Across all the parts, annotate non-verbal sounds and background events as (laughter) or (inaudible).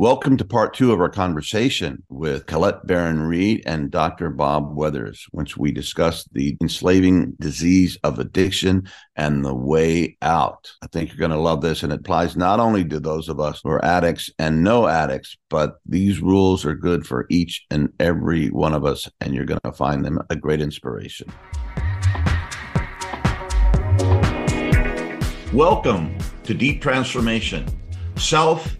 Welcome to part two of our conversation with Colette Baron Reid and Dr. Bob Weathers, which we discuss the enslaving disease of addiction and the way out. I think you're going to love this, and it applies not only to those of us who are addicts and no addicts, but these rules are good for each and every one of us, and you're going to find them a great inspiration. Welcome to Deep Transformation. Self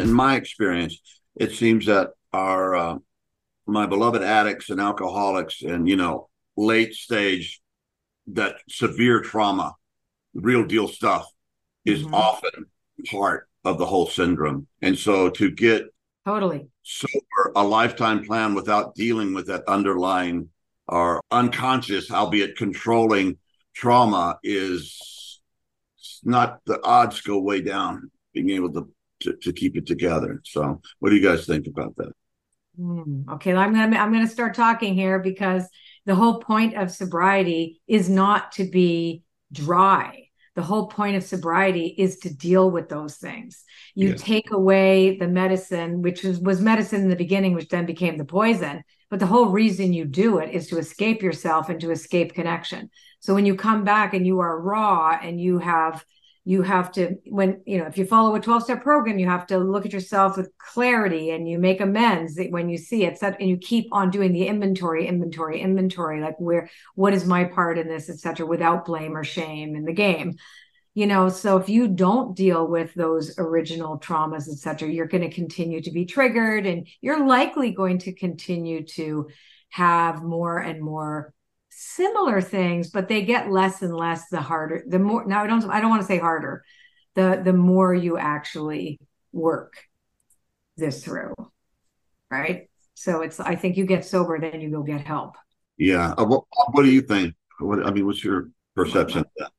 In my experience, it seems that our uh, my beloved addicts and alcoholics and you know late stage that severe trauma, real deal stuff, is mm-hmm. often part of the whole syndrome. And so to get totally sober a lifetime plan without dealing with that underlying or unconscious, albeit controlling trauma is not the odds go way down being able to to, to keep it together. So, what do you guys think about that? Mm, okay, I'm gonna I'm gonna start talking here because the whole point of sobriety is not to be dry. The whole point of sobriety is to deal with those things. You take away the medicine, which was, was medicine in the beginning, which then became the poison. But the whole reason you do it is to escape yourself and to escape connection. So when you come back and you are raw and you have you have to when you know if you follow a 12 step program you have to look at yourself with clarity and you make amends when you see it and you keep on doing the inventory inventory inventory like where what is my part in this etc without blame or shame in the game. You know so if you don't deal with those original traumas etc you're going to continue to be triggered and you're likely going to continue to have more and more similar things, but they get less and less the harder, the more now I don't I don't want to say harder, the the more you actually work this through. Right. So it's I think you get sober, then you go get help. Yeah. Uh, what, what do you think? What I mean, what's your perception of that?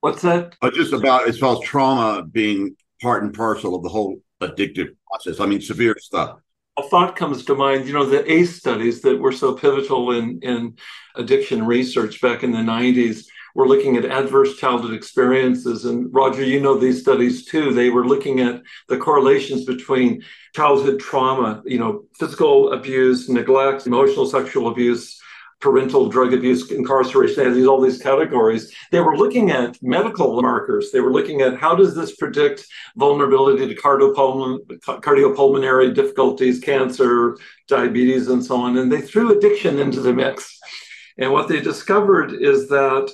What's that? Uh, just about as far as trauma being part and parcel of the whole addictive process. I mean, severe stuff a thought comes to mind. You know, the ACE studies that were so pivotal in, in addiction research back in the 90s were looking at adverse childhood experiences. And Roger, you know these studies too. They were looking at the correlations between childhood trauma, you know, physical abuse, neglect, emotional sexual abuse, parental drug abuse, incarceration, these all these categories. They were looking at medical markers. They were looking at how does this predict vulnerability to cardiopulmonary difficulties, cancer, diabetes, and so on. And they threw addiction into the mix. And what they discovered is that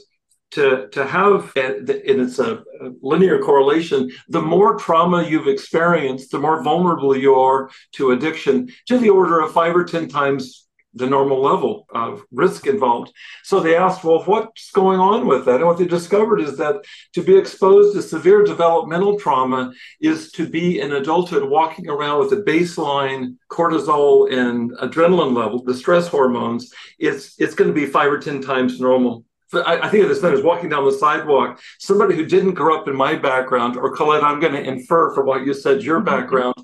to, to have, and it's a linear correlation, the more trauma you've experienced, the more vulnerable you are to addiction, to the order of five or 10 times the normal level of risk involved. So they asked, well, what's going on with that? And what they discovered is that to be exposed to severe developmental trauma is to be in adulthood walking around with a baseline cortisol and adrenaline level, the stress hormones. It's it's going to be five or ten times normal. I, think of this man as walking down the sidewalk. Somebody who didn't grow up in my background, or Colette, I'm going to infer from what you said, your mm-hmm. background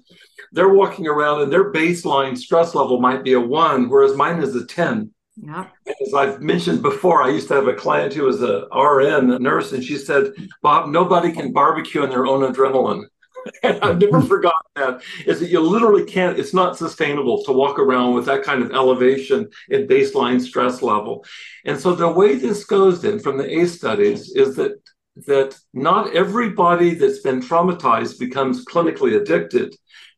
they're walking around and their baseline stress level might be a one, whereas mine is a 10. Yeah. As I've mentioned before, I used to have a client who was a RN, a nurse, and she said, Bob, nobody can barbecue on their own adrenaline. (laughs) and I've never forgotten that is that you literally can't, it's not sustainable to walk around with that kind of elevation in baseline stress level. And so the way this goes then from the ACE studies is that that not everybody that's been traumatized becomes clinically addicted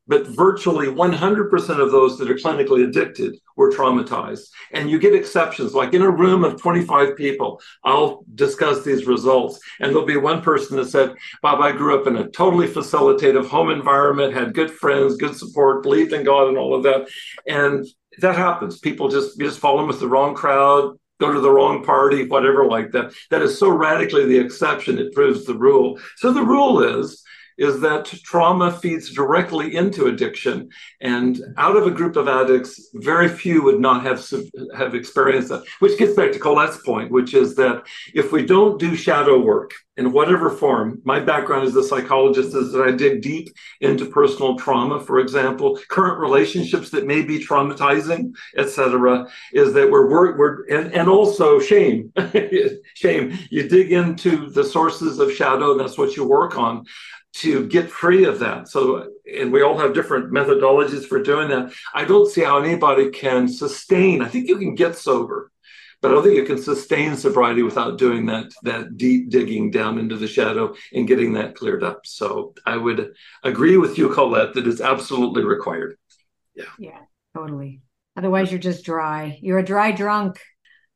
but virtually 100% of those that are clinically addicted were traumatized. And you get exceptions, like in a room of 25 people, I'll discuss these results. And there'll be one person that said, Bob, I grew up in a totally facilitative home environment, had good friends, good support, believed in God and all of that. And that happens. People just, you just fall in with the wrong crowd, go to the wrong party, whatever like that. That is so radically the exception, it proves the rule. So the rule is, is that trauma feeds directly into addiction. And out of a group of addicts, very few would not have, have experienced that, which gets back to Colette's point, which is that if we don't do shadow work in whatever form, my background as a psychologist is that I dig deep into personal trauma, for example, current relationships that may be traumatizing, etc., is that we're, we're, we're and, and also shame. (laughs) shame. You dig into the sources of shadow, and that's what you work on to get free of that. So, and we all have different methodologies for doing that. I don't see how anybody can sustain. I think you can get sober, but I don't think you can sustain sobriety without doing that that deep digging down into the shadow and getting that cleared up. So, I would agree with you, Colette, that it's absolutely required. Yeah. Yeah, totally. Otherwise, you're just dry. You're a dry drunk.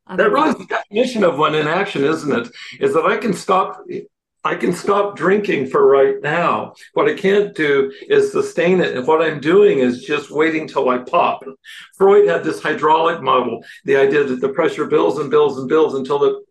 Otherwise. That really is the definition of one in action, isn't it? Is that I can stop I can stop drinking for right now. What I can't do is sustain it. And what I'm doing is just waiting till I pop. Freud had this hydraulic model, the idea that the pressure builds and builds and builds until the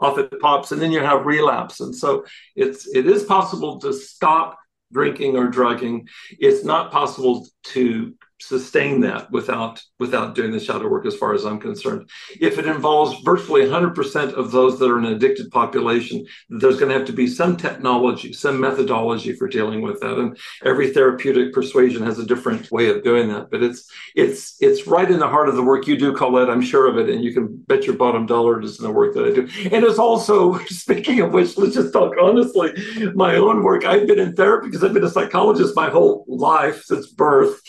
off it pops, and then you have relapse. And so it's it is possible to stop drinking or drugging. It's not possible to sustain that without without doing the shadow work as far as i'm concerned. If it involves virtually 100% of those that are in an addicted population there's going to have to be some technology some methodology for dealing with that. And every therapeutic persuasion has a different way of doing that. But it's it's it's right in the heart of the work you do colette i'm sure of it. And you can bet your bottom dollar it is in the work that i do. And it's also (laughs) speaking of which let's just talk honestly my own work. I've been in therapy because i've been a psychologist my whole life since birth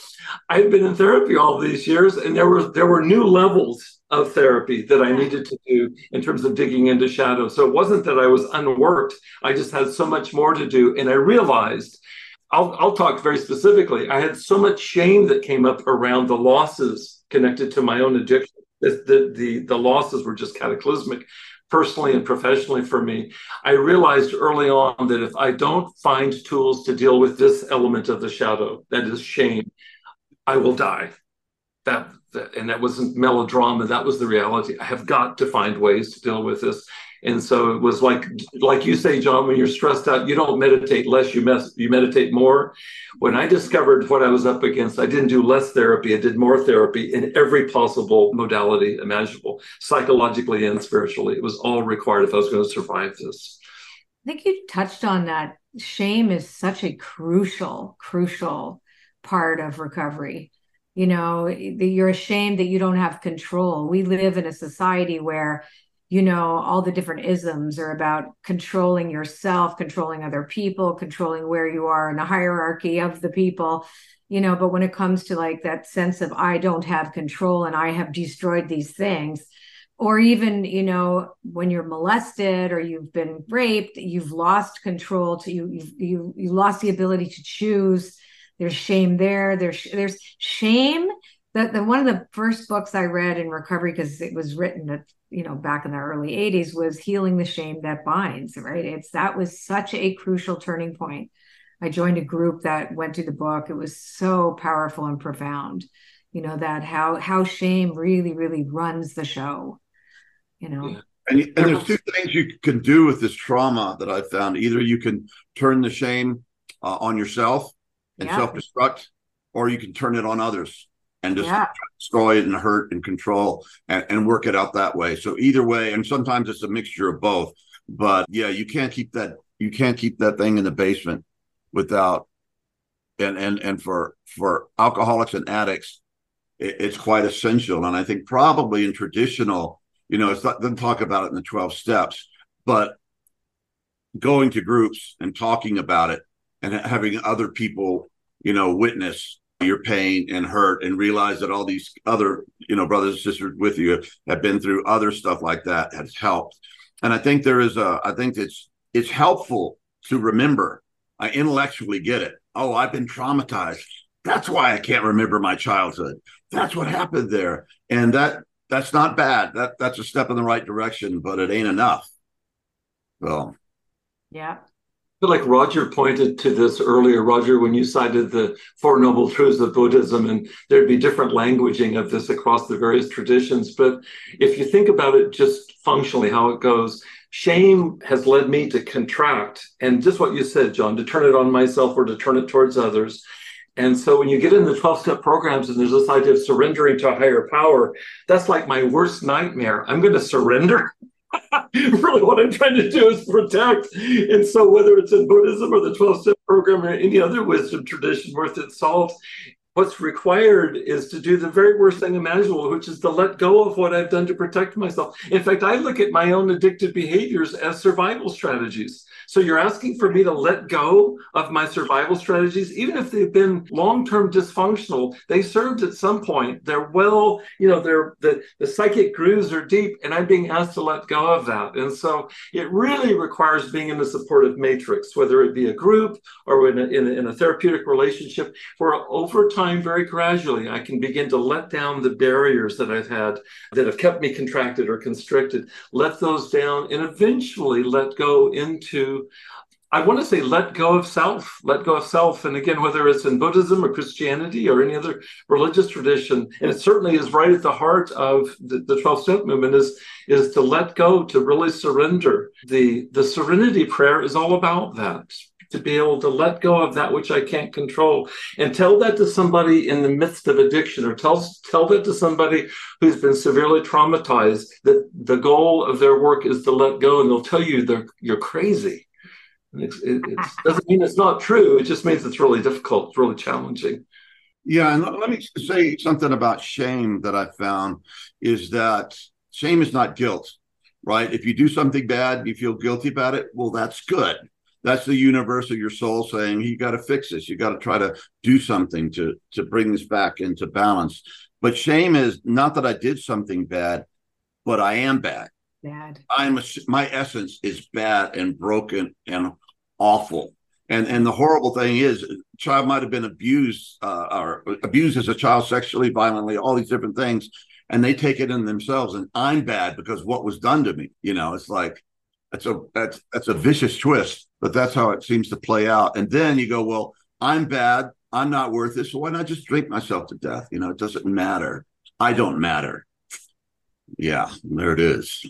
I had been in therapy all these years, and there were there were new levels of therapy that I needed to do in terms of digging into shadow. So it wasn't that I was unworked; I just had so much more to do, and I realized. I'll, I'll talk very specifically. I had so much shame that came up around the losses connected to my own addiction. The, the, the losses were just cataclysmic personally and professionally for me, I realized early on that if I don't find tools to deal with this element of the shadow, that is shame, I will die. That, that, and that wasn't melodrama. That was the reality. I have got to find ways to deal with this. And so it was like, like you say, John, when you're stressed out, you don't meditate less, you mess, you meditate more. When I discovered what I was up against, I didn't do less therapy. I did more therapy in every possible modality imaginable, psychologically and spiritually. It was all required if I was going to survive this. I think you touched on that. Shame is such a crucial, crucial part of recovery. You know you're ashamed that you don't have control. We live in a society where you know all the different isms are about controlling yourself controlling other people controlling where you are in the hierarchy of the people you know. But when it comes to like that sense of i don't have control and i have destroyed these things or even you know when you're molested or you've been raped you've lost control to you you you lost the ability to choose there's shame there. There's there's shame that the one of the first books i read in recovery because it was written at you know back in the early 80s was healing the shame that binds right? It's that was such a crucial turning point. I joined a group that went through the book. It was so powerful and profound you know that how how shame really really runs the show you know? Yeah. And, and, there's two things you can do with this trauma that I found. Either you can turn the shame uh, on yourself, and yeah. self-destruct, or you can turn it on others and just yeah. destroy it and hurt and control and, and work it out that way. So either way, and sometimes it's a mixture of both. But yeah, you can't keep that you can't keep that thing in the basement without and and and for for alcoholics and addicts, it, it's quite essential. And I think probably in traditional, you know, it's not doesn't talk about it in the 12 steps, but going to groups and talking about it and having other people, you know, witness your pain and hurt and realize that all these other, you know, brothers and sisters with you have been through other stuff like that has helped. And I think there is a, I think it's, it's helpful to remember. I intellectually get it. Oh, I've been traumatized. That's why I can't remember my childhood. That's what happened there. And that, that's not bad. That, that's a step in the right direction, but it ain't enough. Well, yeah feel like Roger pointed to this earlier, Roger, when you cited the Four Noble Truths of Buddhism, and there'd be different languaging of this across the various traditions. But if you think about it just functionally, how it goes, shame has led me to contract. And just what you said, John, to turn it on myself or to turn it towards others. And so when you get in the 12 step programs and there's this idea of surrendering to a higher power, that's like my worst nightmare. I'm going to surrender. (laughs) really, what I'm trying to do is protect. And so, whether it's in Buddhism or the 12 step program or any other wisdom tradition worth its salt, what's required is to do the very worst thing imaginable, which is to let go of what I've done to protect myself. In fact, I look at my own addictive behaviors as survival strategies. So you're asking for me to let go of my survival strategies, even if they've been long-term dysfunctional. They served at some point. They're well, you know, they're the, the psychic grooves are deep, and I'm being asked to let go of that. And so it really requires being in a supportive matrix, whether it be a group or in a, in a, in a therapeutic relationship, where over time, very gradually, I can begin to let down the barriers that I've had that have kept me contracted or constricted, let those down, and eventually let go into I want to say let go of self, let go of self. And again, whether it's in Buddhism or Christianity or any other religious tradition, and it certainly is right at the heart of the, the 12 step movement is, is to let go, to really surrender. The, the serenity prayer is all about that. To be able to let go of that which I can't control and tell that to somebody in the midst of addiction or tell, tell that to somebody who's been severely traumatized that the goal of their work is to let go and they'll tell you they're, you're crazy it, it doesn't mean it's not true. It just means it's really difficult, it's really challenging. Yeah, and let me say something about shame that I found is that shame is not guilt, right? If you do something bad, you feel guilty about it. Well, that's good. That's the universe of your soul saying you got to fix this. You got to try to do something to to bring this back into balance. But shame is not that I did something bad, but I am bad. Bad. I'm a, my essence is bad and broken and awful. And and the horrible thing is, child might have been abused uh, or abused as a child sexually, violently, all these different things, and they take it in themselves. And I'm bad because what was done to me. You know, it's like that's a that's that's a vicious twist, but that's how it seems to play out. And then you go, well, I'm bad. I'm not worth it. So why not just drink myself to death? You know, it doesn't matter. I don't matter. Yeah, there it is.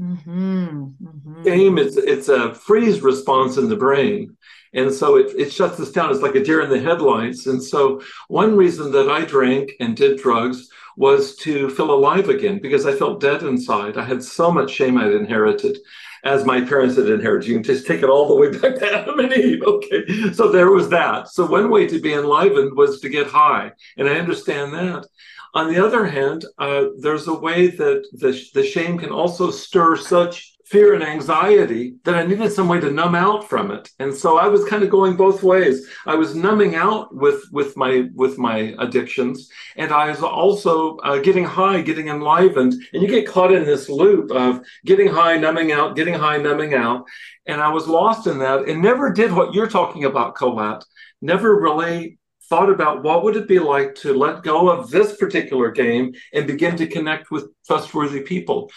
Mm-hmm. Mm-hmm. Shame is it's a freeze response in the brain. And so it, it shuts us down. It's like a deer in the headlights. And so one reason that I drank and did drugs was to feel alive again because I felt dead inside. I had so much shame I'd inherited as my parents had inherited. You can just take it all the way back to Adam and Eve. (laughs) Okay. So there was that. So one way to be enlivened was to get high. And I understand that. On the other hand, uh, there's a way that the, the shame can also stir such fear and anxiety that I needed some way to numb out from it. And so I was kind of going both ways. I was numbing out with with my with my addictions, and I was also uh, getting high, getting enlivened. And you get caught in this loop of getting high, numbing out, getting high, numbing out. And I was lost in that and never did what you're talking about, Colette. Never really thought about what would it be like to let go of this particular game and begin to connect with trustworthy people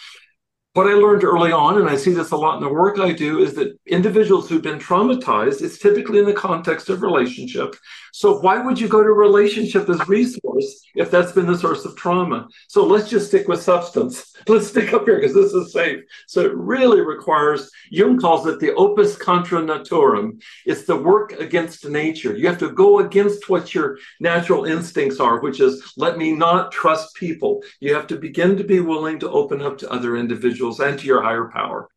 what I learned early on, and I see this a lot in the work I do, is that individuals who've been traumatized, it's typically in the context of relationship. So why would you go to relationship as resource if that's been the source of trauma? So let's just stick with substance. (laughs) Let's stick up here because this is safe. So it really requires, Jung calls it the opus contra naturam. It's the work against nature. You have to go against what your natural instincts are, which is let me not trust people. You have to begin to be willing to open up to other individuals individuals and to your higher power.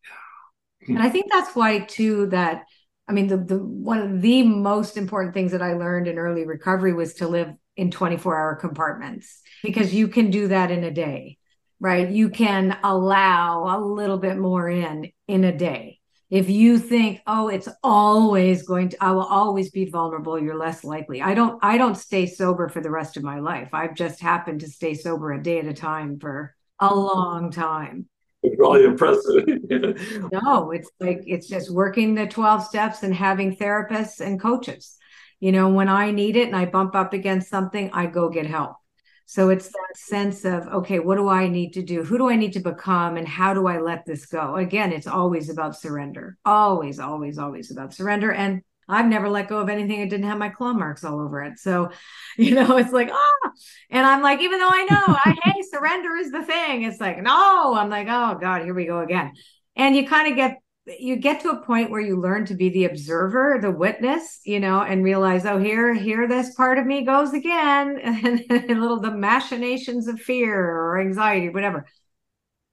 And I think that's why too that I mean the the one of the most important things that I learned in early recovery was to live in 24 hour compartments because you can do that in a day. Right? You can allow a little bit more in in a day. If you think, "Oh, it's always going to I will always be vulnerable," you're less likely. I don't I don't stay sober for the rest of my life. I've just happened to stay sober a day at a time for a long time (laughs) really impressive. (laughs) no, it's like it's just working the 12 steps and having therapists and coaches. You know, when I need it and I bump up against something, I go get help. So it's that sense of, okay, what do I need to do? Who do I need to become? And how do I let this go? Again, it's always about surrender. Always, always, always about surrender. And I've never let go of anything that didn't have my claw marks all over it. So, (laughs) you know, it's like, ah, and I'm like, even though I know, I, (laughs) hey, surrender is the thing. It's like, no, I'm like, oh God, here we go again. and you kind of get you get to a point where you learn to be the observer the witness you know and realize oh here here this part of me goes again (laughs) and, and little the machinations of fear or anxiety whatever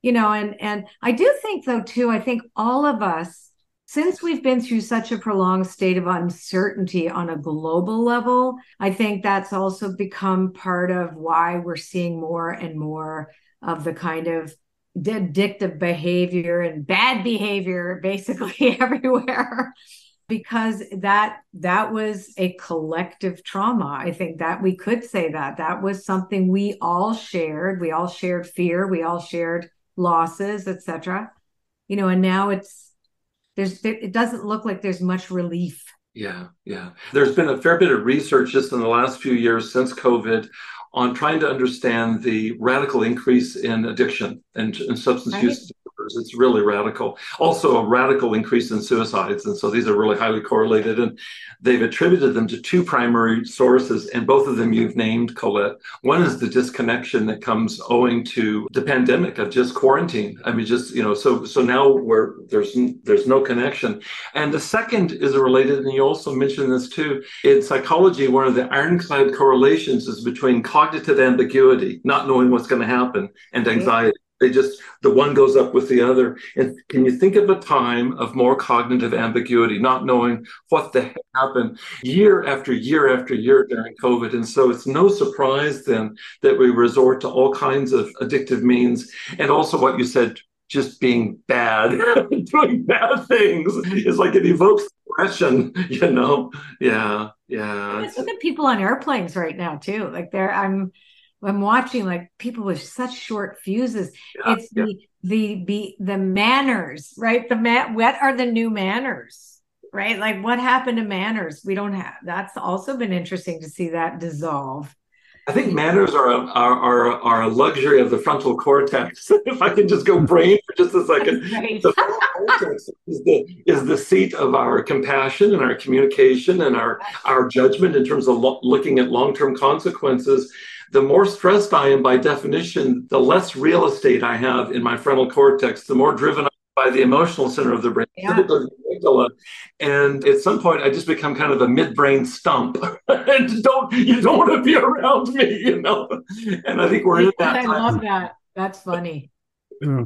you know and and i do think though too i think all of us since we've been through such a prolonged state of uncertainty on a global level i think that's also become part of why we're seeing more and more of the kind of addictive behavior and bad behavior basically (laughs) everywhere. Because that that was a collective trauma. I think that we could say that. That was something we all shared. We all shared fear. We all shared losses etc you know and now it's there's there, it doesn't look like there's much relief yeah yeah there's been a fair bit of research just in the last few years since covid on trying to understand the radical increase in addiction and, and substance right. use It's really radical. Also, a radical increase in suicides. And so these are really highly correlated. And they've attributed them to two primary sources, and both of them you've named, Colette. One is the disconnection that comes owing to the pandemic of just quarantine. I mean, just, you know, so so now where there's there's no connection. And the second is related, and you also mentioned this too. In psychology, one of the ironclad correlations is between cognitive ambiguity, not knowing what's going to happen, and mm-hmm. anxiety. They just, the one goes up with the other. And can you think of a time of more cognitive ambiguity, not knowing what the heck happened year after year after year during COVID? And so it's no surprise then that we resort to all kinds of addictive means. And also what you said, just being bad, (laughs) doing bad things is like it evokes depression, (laughs) you know? Yeah, yeah. Look at people on airplanes right now too. Like they're, I'm, I'm watching like people with such short fuses. Yeah, it's yeah. the the be the manners, right? The man what are the new manners? Right? Like what happened to manners? We don't have that's also been interesting to see that dissolve. I think manners are a, are, are, are a luxury of the frontal cortex. (laughs) if I can just go brain for just a second, (laughs) the frontal cortex is the, is the seat of our compassion and our communication and our, our judgment in terms of lo- looking at long term consequences the more stressed I am by definition, the less real estate I have in my frontal cortex, the more driven I by the emotional center of the brain, yeah. and at some point I just become kind of a midbrain stump, (laughs) and don't you don't want to be around me, you know. And I think we're in that. I time. love that. That's funny. Yeah.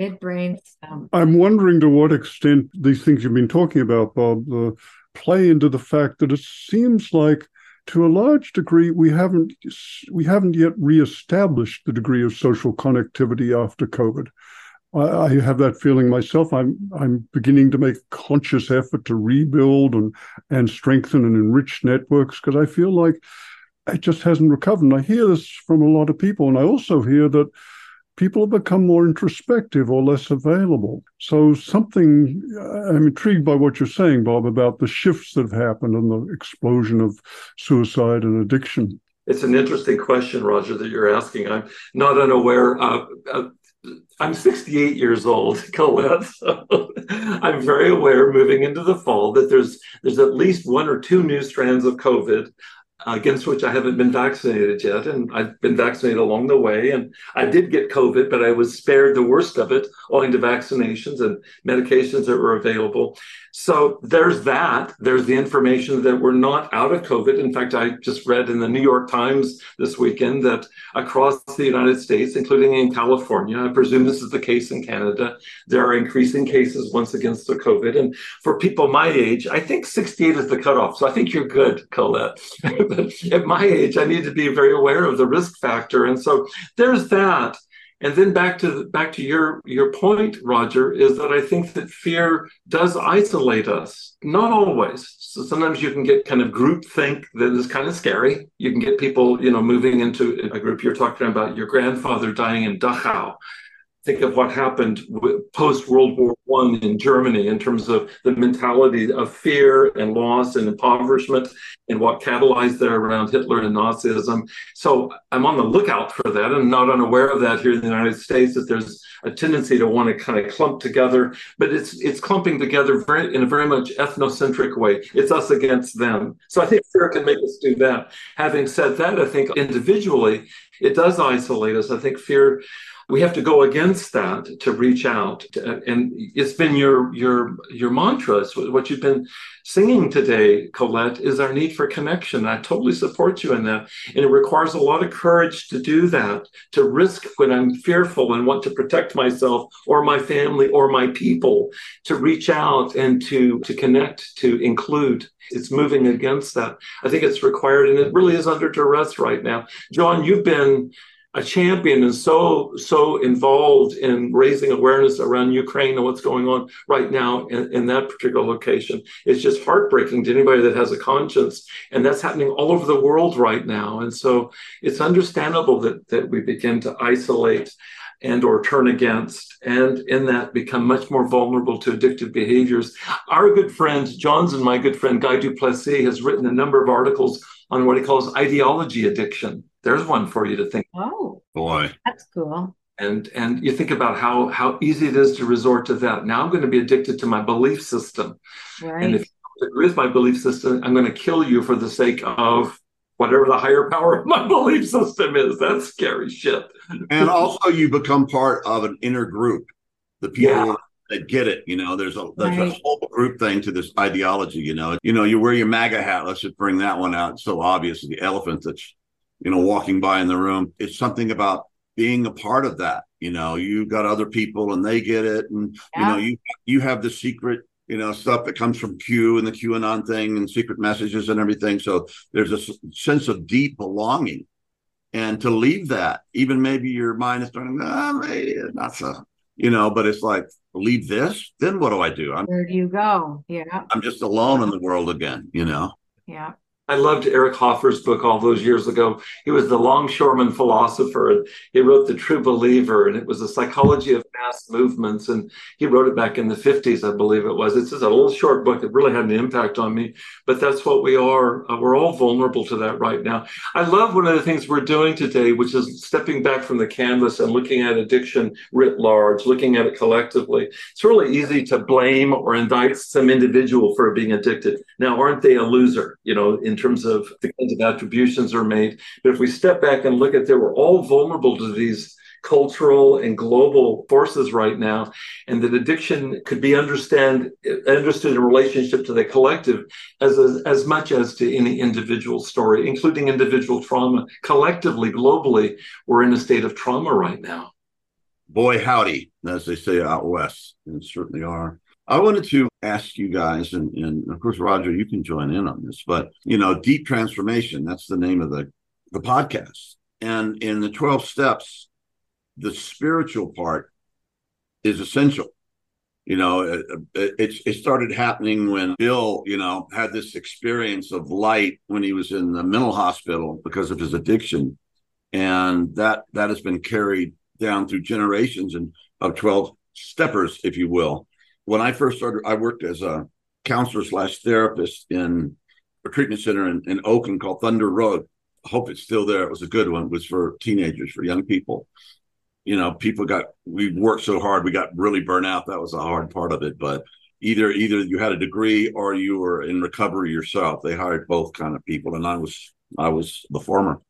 Midbrain stump. I'm wondering to what extent these things you've been talking about, Bob, uh, play into the fact that it seems like to a large degree, we haven't we haven't yet reestablished the degree of social connectivity after COVID. I, I, have that feeling myself. I'm I'm beginning to make conscious effort to rebuild and and strengthen and enrich networks because I feel like it just hasn't recovered. And I hear this from a lot of people, and I also hear that people have become more introspective or less available. So, something I'm intrigued by what you're saying, Bob, about the shifts that have happened and the explosion of suicide and addiction. It's an interesting question, Roger, that you're asking. I'm not unaware. Uh, uh, I'm 68 years old, (laughs) Colette. So (laughs) I'm very aware moving into the fall that there's there's at least one or two new strands of COVID Uh, against which I haven't been vaccinated yet. And I've been vaccinated along the way. And I did get COVID, but I was spared the worst of it owing to vaccinations and medications that were available. So there's that. There's the information that we're not out of COVID. In fact, I just read in the New York Times this weekend that across the United States, including in California, I presume this is the case in Canada, there are increasing cases once against the COVID. And for people my age, I think 68 is the cutoff. So I think you're good, Colette. (laughs) but (laughs) at my age, I need to be very aware of the risk factor. And so there's that. And then back to back to your your point, Roger, is that I think that fear does isolate us. Not always. So sometimes you can get kind of group think that is kind of scary. You can get people, you know, moving into a group. You're talking about your grandfather dying in Dachau think of what happened post World War One in Germany in terms of the mentality of fear and loss and impoverishment and what catalyzed there around Hitler and Nazism. So I'm on the lookout for that and not unaware of that here in the United States that there's a tendency to want to kind of clump together, but it's it's clumping together very in a very much ethnocentric way. It's us against them. So I think fear can make us do that. Having said that, I think individually it does isolate us. I think fear we have to go against that to reach out. And it's been your your your mantra what you've been singing today colette is our need for connection. I totally support you in that. And it requires a lot of courage to do that to risk when i'm fearful and want to protect myself or my family or my people to reach out and to to connect to include. It's moving against that. I think it's required and it really is under duress right now. John you've been a champion and so so involved in raising awareness around Ukraine and what's going on right now in, in, that particular location. It's just heartbreaking to anybody that has a conscience, and that's happening all over the world right now. And so it's understandable that that we begin to isolate and or turn against and in that become much more vulnerable to addictive behaviors our good friend john's and my good friend guy duplessis has written a number of articles on what he calls ideology addiction there's one for you to think. Oh, boy, that's cool. And and you think about how how easy it is to resort to that. Now I'm going to be addicted to my belief system, right. and if you agree with my belief system, I'm going to kill you for the sake of whatever the higher power of my (laughs) belief system is. That's scary shit. And also, you become part of an inner group. The people yeah. that get it, you know, there's a there's right. a whole group thing to this ideology. You know, you know, you wear your MAGA hat. Let's just bring that one out. It's so obvious. The elephant that's you know, walking by in the room. It's something about being a part of that. You know, you've got other people and they get it, and yeah. you know, you you have the secret, you know, stuff that comes from Q and the QAnon thing and secret messages and everything. So there's a sense of deep belonging, and to leave that, even maybe your mind is turning, ah, maybe not so, you know, but it's like leave this, then what do I do? I'm, Where do you go? Yeah, I'm just alone in the world again. You know. Yeah. I loved Eric Hoffer's book all those years ago. He was the longshoreman philosopher, and he wrote The True Believer, and it was a psychology of mass movements. And he wrote it back in the 50s, I believe it was. It's just a little short book that really had an impact on me. But that's what we are. Uh, we're all vulnerable to that right now. I love one of the things we're doing today, which is stepping back from the canvas and looking at addiction writ large, looking at it collectively. It's really easy to blame or indict some individual for being addicted. Now, aren't they a loser? You know, in in terms of the kinds of attributions are made. But if we step back and look at that, we're all vulnerable to these cultural and global forces right now, and that addiction could be understand understood in relationship to the collective as as, as much as to any individual story, including individual trauma. Collectively, globally, we're in a state of trauma right now. Boy, howdy, as they say out west, and certainly are. I wanted to ask you guys, and, and of course, Roger, you can join in on this, but you know, deep transformation, that's the name of the, the podcast. And in the 12 steps, the spiritual part is essential. You know, it, it, it started happening when Bill, you know, had this experience of light when he was in the mental hospital because of his addiction. And that that has been carried down through generations and of 12 steppers, if you will when I first started, I worked as a counselor slash therapist in a treatment center in, in Oakland called Thunder Road. I hope it's still there. It was a good one. It was for teenagers, for young people. You know, people got we worked so hard, we got really burnt out. That was a hard part of it. But either either you had a degree or you were in recovery yourself. They hired both kind of people, and I was I was the former.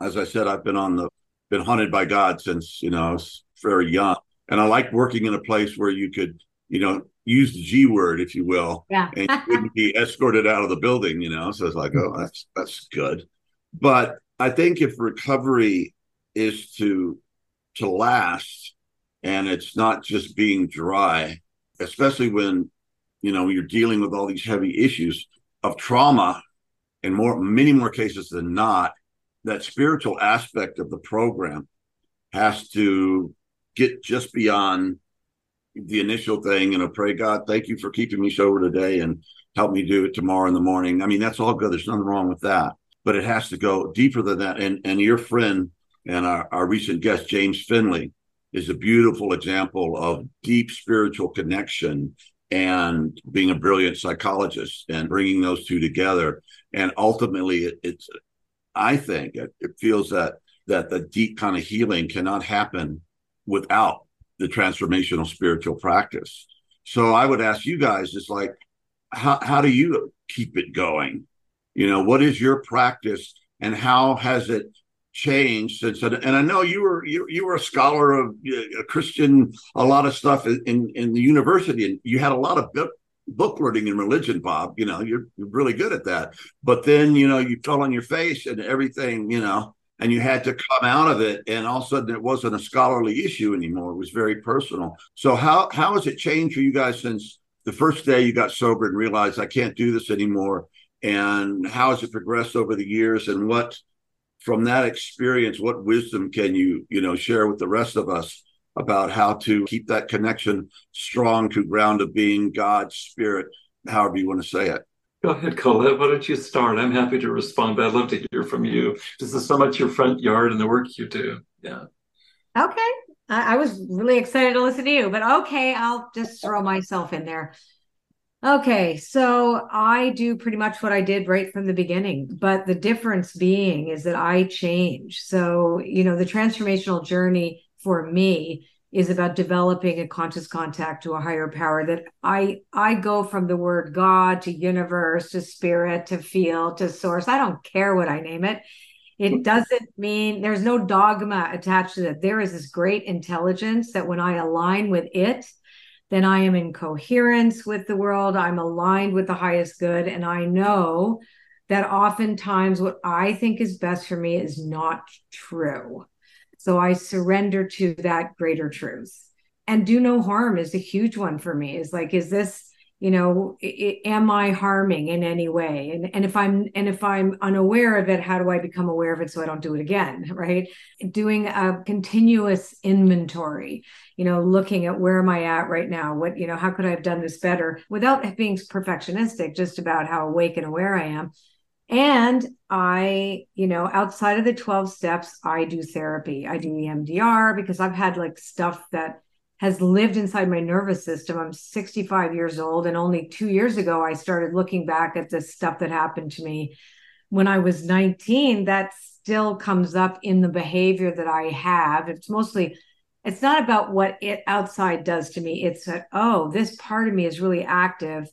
As I said, I've been on the been hunted by God since you know I was very young, and I like working in a place where you could you know, use the G word, if you will, yeah. and you wouldn't be (laughs) escorted out of the building, you know. So it's like, oh, that's that's good. But I think if recovery is to to last and it's not just being dry, especially when you know you're dealing with all these heavy issues of trauma in more many more cases than not, that spiritual aspect of the program has to get just beyond the initial thing, you know, pray God, thank you for keeping me sober today and help me do it tomorrow in the morning. I mean, that's all good. There's nothing wrong with that. But it has to go deeper than that. And and your friend and our, our recent guest, James Finley, is a beautiful example of deep spiritual connection and being a brilliant psychologist and bringing those two together. And ultimately, it, it's, I think, it, it feels that that the deep kind of healing cannot happen without the transformational spiritual practice. So I would ask you guys, it's like, how, how do you keep it going? You know, what is your practice and how has it changed since and I know you were you, you were a scholar of uh, a Christian a lot of stuff in in the university and you had a lot of book, book learning in religion Bob you know you're, you're really good at that but then you know you fell on your face and everything you know and you had to come out of it and all of a sudden it wasn't a scholarly issue anymore. It was very personal. So how how has it changed for you guys since the first day you got sober and realized I can't do this anymore and how has it progressed over the years? And what from that experience what wisdom can you you know share with the rest of us about how to keep that connection strong to ground of being god's spirit however you want to say it go ahead colette. Why don't you start? I'm happy to respond but i'd love to hear from you. This is so much your front yard and the work you do. Yeah. Okay. I, I was really excited to listen to you but okay i'll just throw myself in there. Okay, so I do pretty much what I did right from the beginning, but the difference being is that I change. So, you know, the transformational journey for me is about developing a conscious contact to a higher power that I I go from the word God to universe to spirit to feel to source. I don't care what I name it. It doesn't mean there's no dogma attached to it. There is this great intelligence that when I align with it, then I am in coherence with the world. I'm aligned with the highest good. And I know that oftentimes what I think is best for me is not true. So I surrender to that greater truth. And do no harm is a huge one for me. Is like, is this you know it, am i harming in any way? And and if i'm and if i'm unaware of it how do i become aware of it so i don't do it again (laughs) right? Doing a continuous inventory you know looking at where am i at right now? What you know how could i have done this better? Without being perfectionistic just about how awake and aware i am and I, you know, outside of the 12 steps, I do therapy. I do EMDR because I've had like stuff that has lived inside my nervous system. I'm 65 years old, and only two years ago, I started looking back at the stuff that happened to me when I was 19. That still comes up in the behavior that I have. It's mostly, it's not about what it outside does to me. It's that, oh, this part of me is really active,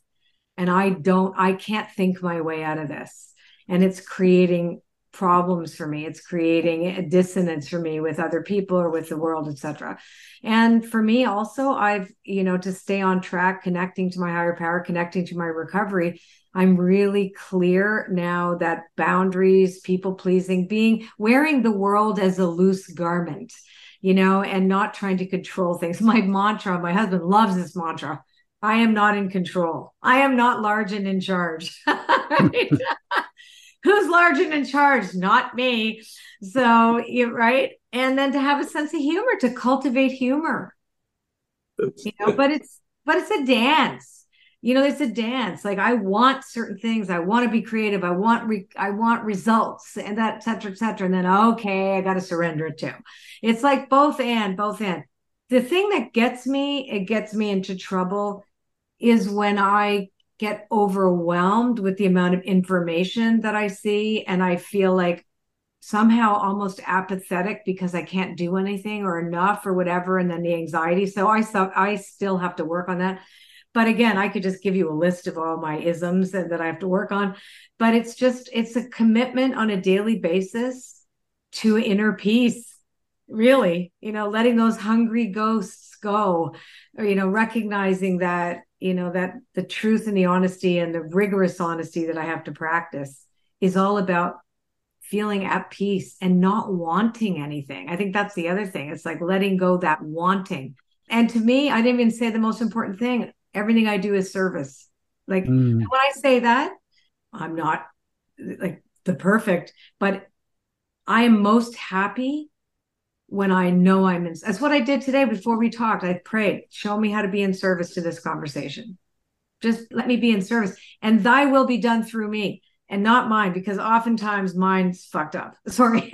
and I don't, I can't think my way out of this. And it's creating problems for me it's creating a dissonance for me with other people or with the world etc and for me also i've you know to stay on track connecting to my higher power connecting to my recovery i'm really clear now that boundaries people pleasing being wearing the world as a loose garment you know and not trying to control things (laughs) my mantra my husband loves this mantra I am not in control. I am not large and in charge. (laughs) (laughs) who's large and in charge? Not me. So, you right. And then to have a sense of humor, to cultivate humor. You know, but it's but it's a dance. You know, it's a dance. Like I want certain things. I want to be creative. I want re- I want results and that, et cetera, et cetera. And then okay, I got to surrender it too. It's like both and both and. The thing that gets me, it gets me into trouble, is when I get overwhelmed with the amount of information that I see. And I feel like somehow almost apathetic because I can't do anything or enough or whatever. And then the anxiety. So I, I still have to work on that. But again, I could just give you a list of all my isms that, that I have to work on. But it's just, it's a commitment on a daily basis to inner peace really you know letting those hungry ghosts go or you know recognizing that you know that the truth and the honesty and the rigorous honesty that i have to practice is all about feeling at peace and not wanting anything. I think that's the other thing. It's like letting go that wanting. And to me i didn't even say the most important thing. Everything i do is service. Like mm. when i say that i'm not like the perfect but i am most happy when I know I'm in. That's what I did today before we talked. I prayed, show me how to be in service to this conversation. Just let me be in service, and thy will be done through me and not mine, because oftentimes mine's fucked up. (laughs) Sorry.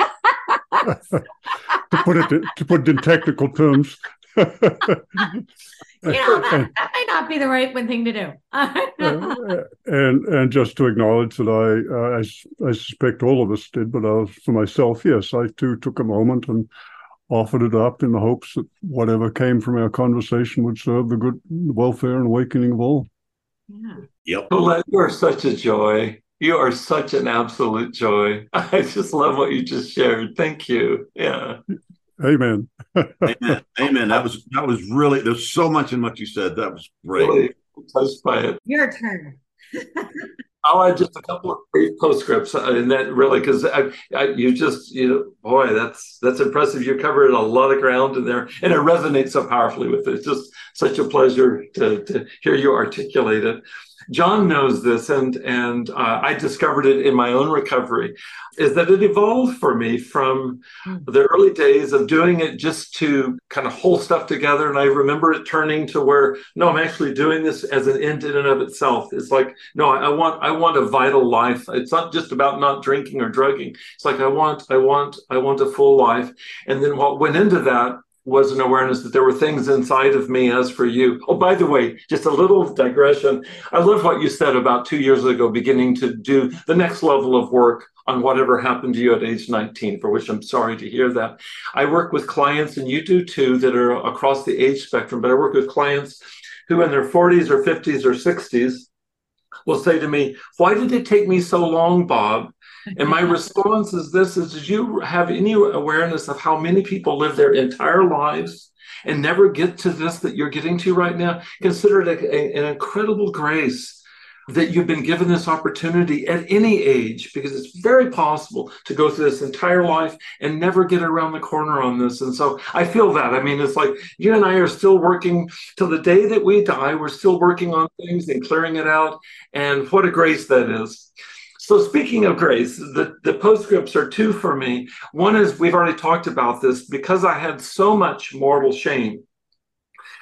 to put it to put it in technical terms. (laughs) you know, that, that, may not be the right one thing to do. (laughs) and and just to acknowledge that I, uh, I I suspect all of us did, but uh, for myself, yes, I too took a moment and offered it up in the hopes that whatever came from our conversation would serve the good welfare and awakening of all. Yeah. Yep. Oh, Colette, you are such a joy. You are such an absolute joy. (laughs) I just love what you just shared. Thank you. Yeah. Amen. Amen. (laughs) Amen. That was that was really there's so much in what you said. That was great. Really touched by it. Your turn. (laughs) I'll add just a couple of brief postscripts, uh, and that really because you just you know boy that's that's impressive. You covered a lot of ground in there, and it resonates so powerfully with it. It's just such a pleasure to to hear you articulate it. John knows this, and and uh, I discovered it in my own recovery, is that it evolved for me from hmm. the early days of doing it just to kind of hold stuff together, and I remember it turning to where no, I'm actually doing this as an end in and of itself. It's like no, I want I want a vital life. It's not just about not drinking or drugging. It's like I want I want I want a full life, and then what went into that was an awareness that there were things inside of me as for you. Oh, by the way, just a little digression. I love what you said about two years ago, beginning to do the next level of work on whatever happened to you at age 19, for which I'm sorry to hear that. I work with clients, and you do too, that are across the age spectrum, but I work with clients who in their 40s or 50s or 60s will say to me, Why did it take me so long, Bob? And my response is this is did you have any awareness of how many people live their entire lives and never get to this that you're getting to right now? Consider it a, a, an incredible grace that you've been given this opportunity at any age because it's very possible to go through this entire life and never get around the corner on this. And so i feel that. I mean it's like you and i are still working till the day that we die. We're still working on things and clearing it out. And what a grace that is so speaking of grace, the, the postscripts are two for me. One is we've already talked about this because I had so much mortal shame,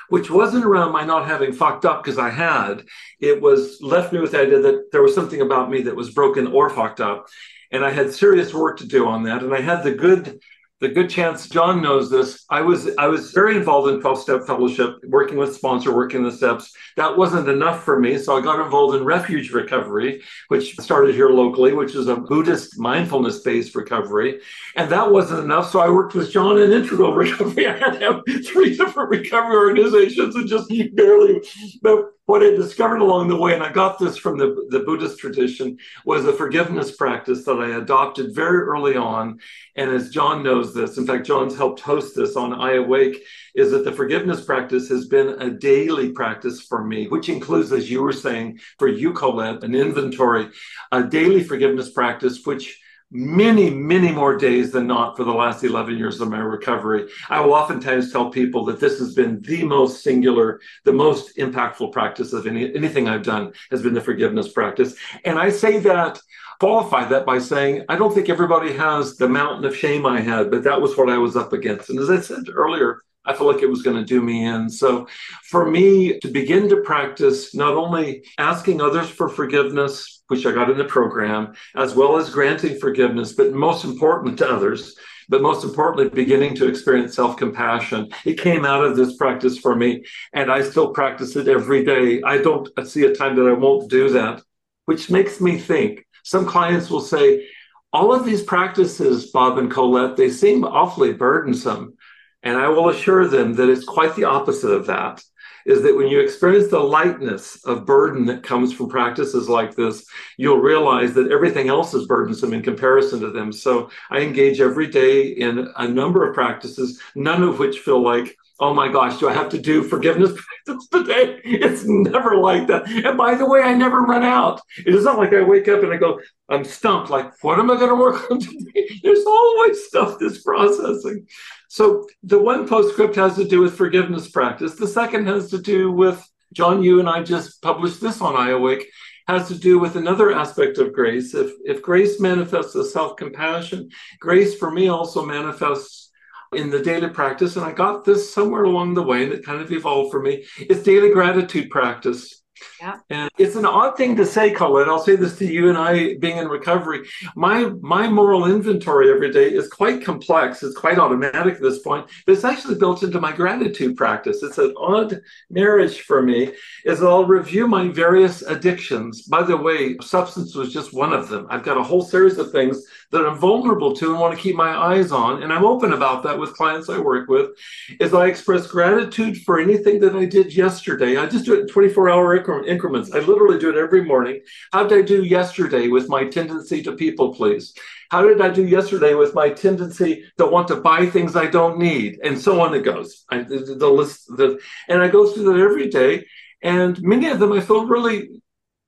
which wasn't around my not having fucked up because I had. It was left me with the idea that there was something about me that was broken or fucked up. And I had serious work to do on that. And I had the good the good chance John knows this. I was I was very involved in 12 step fellowship, working with sponsor, working the steps. That wasn't enough for me. So I got involved in refuge recovery, which started here locally, which is a Buddhist mindfulness based recovery. And that wasn't enough. So I worked with John in integral recovery. (laughs) I had three different recovery organizations and just barely but what I discovered along the way, and I got this from the, the Buddhist tradition, was a forgiveness practice that I adopted very early on. And as John knows this, in fact, John's helped host this on iAwake, is that the forgiveness practice has been a daily practice for me, which includes, as you were saying, for you, Colette, an inventory, a daily forgiveness practice, which many, many more days than not for the last 11 years of my recovery. I will oftentimes tell people that this has been the most singular, the most impactful practice of any, anything I've done has been the forgiveness practice. And I say that, qualify that by saying, I don't think everybody has the mountain of shame I had, but that was what I was up against. And as I said earlier, I felt like it was going to do me in. So, for me to begin to practice not only asking others for forgiveness, which I got in the program, as well as granting forgiveness, but most important to others, but most importantly, beginning to experience self compassion. It came out of this practice for me, and I still practice it every day. I don't see a time that I won't do that, which makes me think. Some clients will say, all of these practices, Bob and Colette, they seem awfully burdensome. And I will assure them that it's quite the opposite of that. Is that when you experience the lightness of burden that comes from practices like this, you'll realize that everything else is burdensome in comparison to them. So I engage every day in a number of practices, none of which feel like oh my gosh, do I have to do forgiveness practice today? (laughs) It's never like that. And by the way, I never run out. It is not like I wake up and I go, I'm stumped. Like, what am I going to work on (laughs) today? There's always stuff that's processing. So the one postscript has to do with forgiveness practice. The second has to do with John, you and I just published this on iAwake, has to do with another aspect of grace. If if grace manifests as self-compassion, grace for me also manifests in the daily practice, and I got this somewhere along the way, and it kind of evolved for me. It's daily gratitude practice. Yeah. And it's an odd thing to say, Colette. I'll say this to you and I being in recovery. My my moral inventory every day is quite complex. It's quite automatic at this point, but it's actually built into my gratitude practice. It's an odd marriage for me, is I'll review my various addictions. By the way, substance was just one of them. I've got a whole series of things that I'm vulnerable to and want to keep my eyes on, and I'm open about that with clients I work with, is I express gratitude for anything that I did yesterday. I just do it in 24 hour increments. I literally do it every morning. How did I do yesterday with my tendency to people please? How did I do yesterday with my tendency to want to buy things I don't need? And so on it goes. I, the, the list, the, and I go through that every day. And many of them I feel really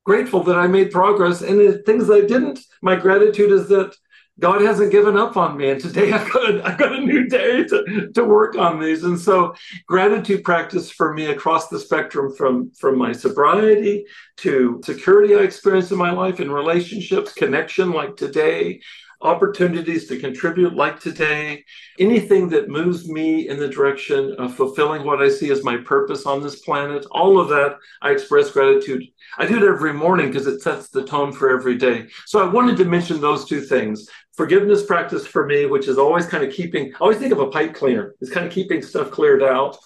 grateful that I made progress. And the things I didn't, my gratitude is that God hasn't given up on me. And today (laughs) I've got a, I've got a new day to, to work on these. And so gratitude practice for me across the spectrum from, from my sobriety to security I experience in my life in relationships, connection like today, opportunities to contribute like today, anything that moves me in the direction of fulfilling what I see as my purpose on this planet, all of that, I express gratitude. I do it every morning because it sets the tone for every day. So I wanted to mention those two things. Forgiveness practice for me, which is always kind of keeping, I always think of a pipe cleaner, it's kind of keeping stuff cleared out.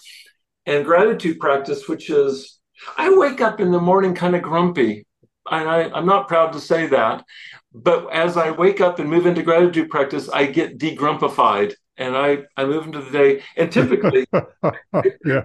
And gratitude practice, which is, I wake up in the morning kind of grumpy. And I, I'm not proud to say that, but as I wake up and move into gratitude practice, I get degrumpified and I, I move into the day. And typically, (laughs) yeah.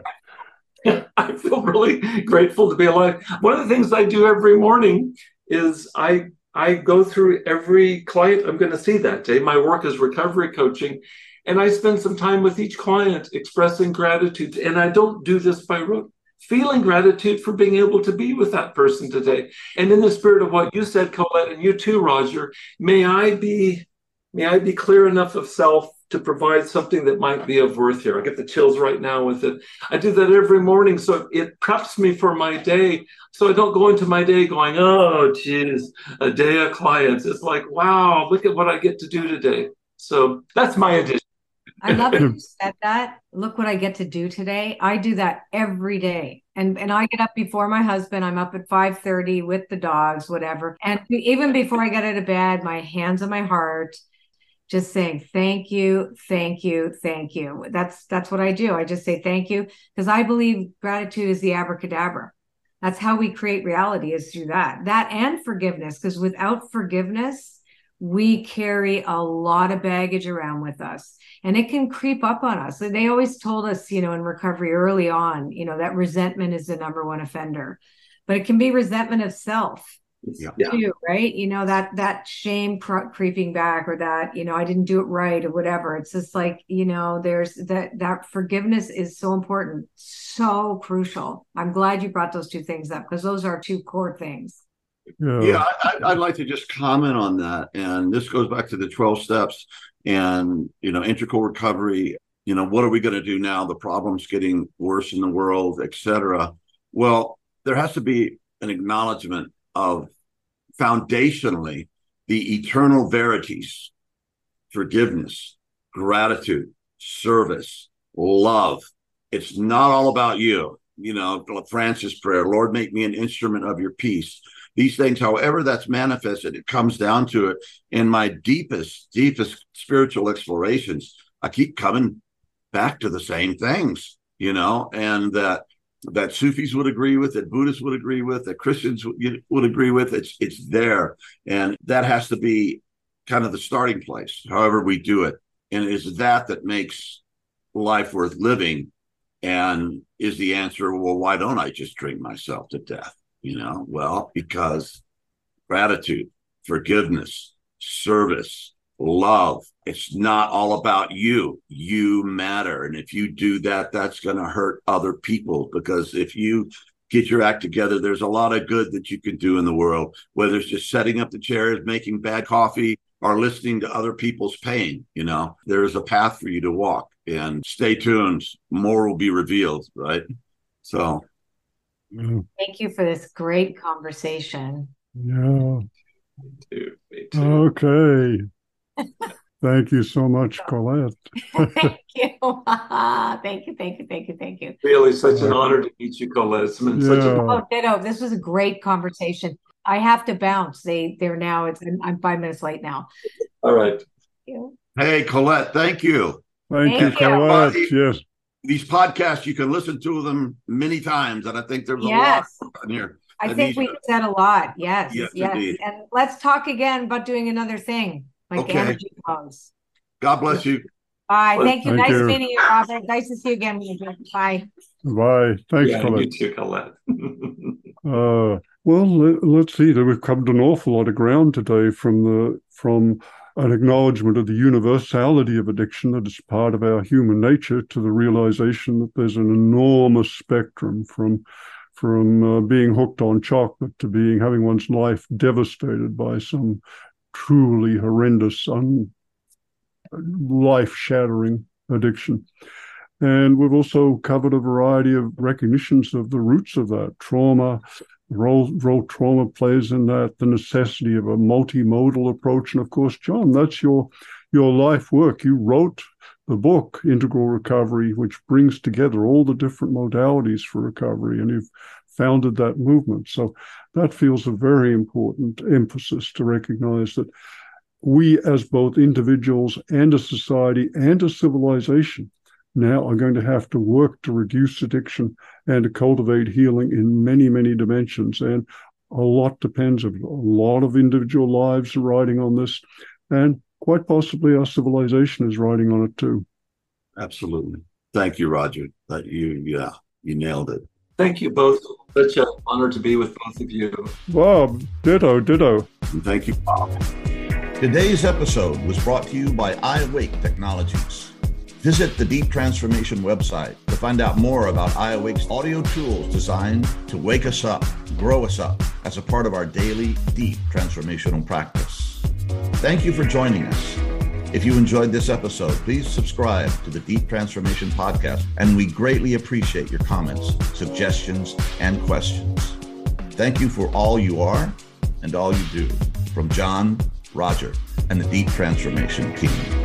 (laughs) I feel really grateful to be alive. One of the things I do every morning is I I go through every client I'm going to see that day. My work is recovery coaching, and I spend some time with each client expressing gratitude. And I don't do this by rote feeling gratitude for being able to be with that person today. And in the spirit of what you said, Colette, and you too, Roger, may I be may I be clear enough of self to provide something that might be of worth here. I get the chills right now with it. I do that every morning, so it preps me for my day. So I don't go into my day going, "Oh, geez, a day of clients." It's like, "Wow, look at what I get to do today." So that's my addition. I love that you (clears throat) said that. Look what I get to do today. I do that every day. And and I get up before my husband. I'm up at 5:30 with the dogs, whatever. And even before I get out of bed, my hands on my heart, just saying thank you, thank you, thank you. That's that's what I do. I just say thank you because I believe gratitude is the abracadabra. That's how we create reality is through that. That and forgiveness because without forgiveness, we carry a lot of baggage around with us and it can creep up on us. And they always told us, you know, in recovery early on, you know, that resentment is the number one offender, but it can be resentment of self yeah. too, right? You know, that, that shame cr- creeping back or that, you know, I didn't do it right or whatever. It's just like, you know, there's that, that forgiveness is so important, so crucial. I'm glad you brought those two things up because those are two core things. Yeah, yeah I, would like to just comment on that. And this goes back to the 12 steps and you know integral recovery. You know what are we going to do now? The problems getting worse in the world etc well there has to be an acknowledgement of foundationally the eternal verities forgiveness gratitude service love. It's not all about you. You know francis prayer lord make me an instrument of your peace these things, however that's manifested, it comes down to it. In my deepest, deepest spiritual explorations, I keep coming back to the same things, you know, and that that Sufis would agree with, that Buddhists would agree with, that Christians would, would agree with. It's it's there, and that has to be kind of the starting place. However we do it, and it is that that makes life worth living. And is the answer, well, why don't I just drink myself to death? You know, well, because gratitude, forgiveness, service, love, it's not all about you. You matter. And if you do that, that's going to hurt other people because if you get your act together, there's a lot of good that you can do in the world, whether it's just setting up the chairs, making bad coffee, or listening to other people's pain. You know, there is a path for you to walk and stay tuned. More will be revealed, right? So. Mm. Thank you for this great conversation. Yeah. me too. Okay. (laughs) thank you so much, Colette. (laughs) thank you. (laughs) thank you. Thank you. Thank you. Thank you. Really, such an honor to meet you, Colette. It's been yeah. such a oh, ditto. This was a great conversation. I have to bounce. They they're now. It's I'm five minutes late now. All right. Hey, Colette. Thank you. Thank, thank you, Colette. Yes these podcasts you can listen to them many times, and I think there's a yes. lot on here. I think we said a lot. Yes, yes. yes. And let's talk again about doing another thing. like Okay. energy flows. God bless you. Bye. Thank you. Thank nice you. meeting you, Robert. Nice to see you again. Bye. Bye. Thanks, yeah, Colette. you too, Colette. (laughs) Uh, well, let, let's see. That we've covered an awful lot of ground today from the from an acknowledgement of the universality of addiction that is part of our human nature to the realization that there's an enormous spectrum from from uh, being hooked on chocolate to being having one's life devastated by some truly horrendous, un, life shattering addiction. And we've also covered a variety of recognitions of the roots of that trauma, role, role trauma plays in that, the necessity of a multimodal approach. And of course, John, that's your your life work. You wrote the book, Integral Recovery, which brings together all the different modalities for recovery, and you've founded that movement. So that feels a very important emphasis to recognize that we, as both individuals and a society and a civilization, now are going to have to work to reduce addiction and to cultivate healing in many, many dimensions. And a lot depends, of a lot of individual lives are riding on this, and quite possibly our civilization is riding on it too. Absolutely. Thank you, Roger. That you, yeah, you nailed it. Thank you both. Such an honor to be with both of you. Bob, ditto, ditto. And thank you, Bob. Today's episode was brought to you by iAwake Technologies. Visit the Deep Transformation website to find out more about iAwake's audio tools designed to wake us up, grow us up as a part of our daily deep transformational practice. Thank you for joining us. If you enjoyed this episode, please subscribe to the Deep Transformation Podcast, and we greatly appreciate your comments, suggestions, and questions. Thank you for all you are and all you do. From John, Roger, and the Deep Transformation team.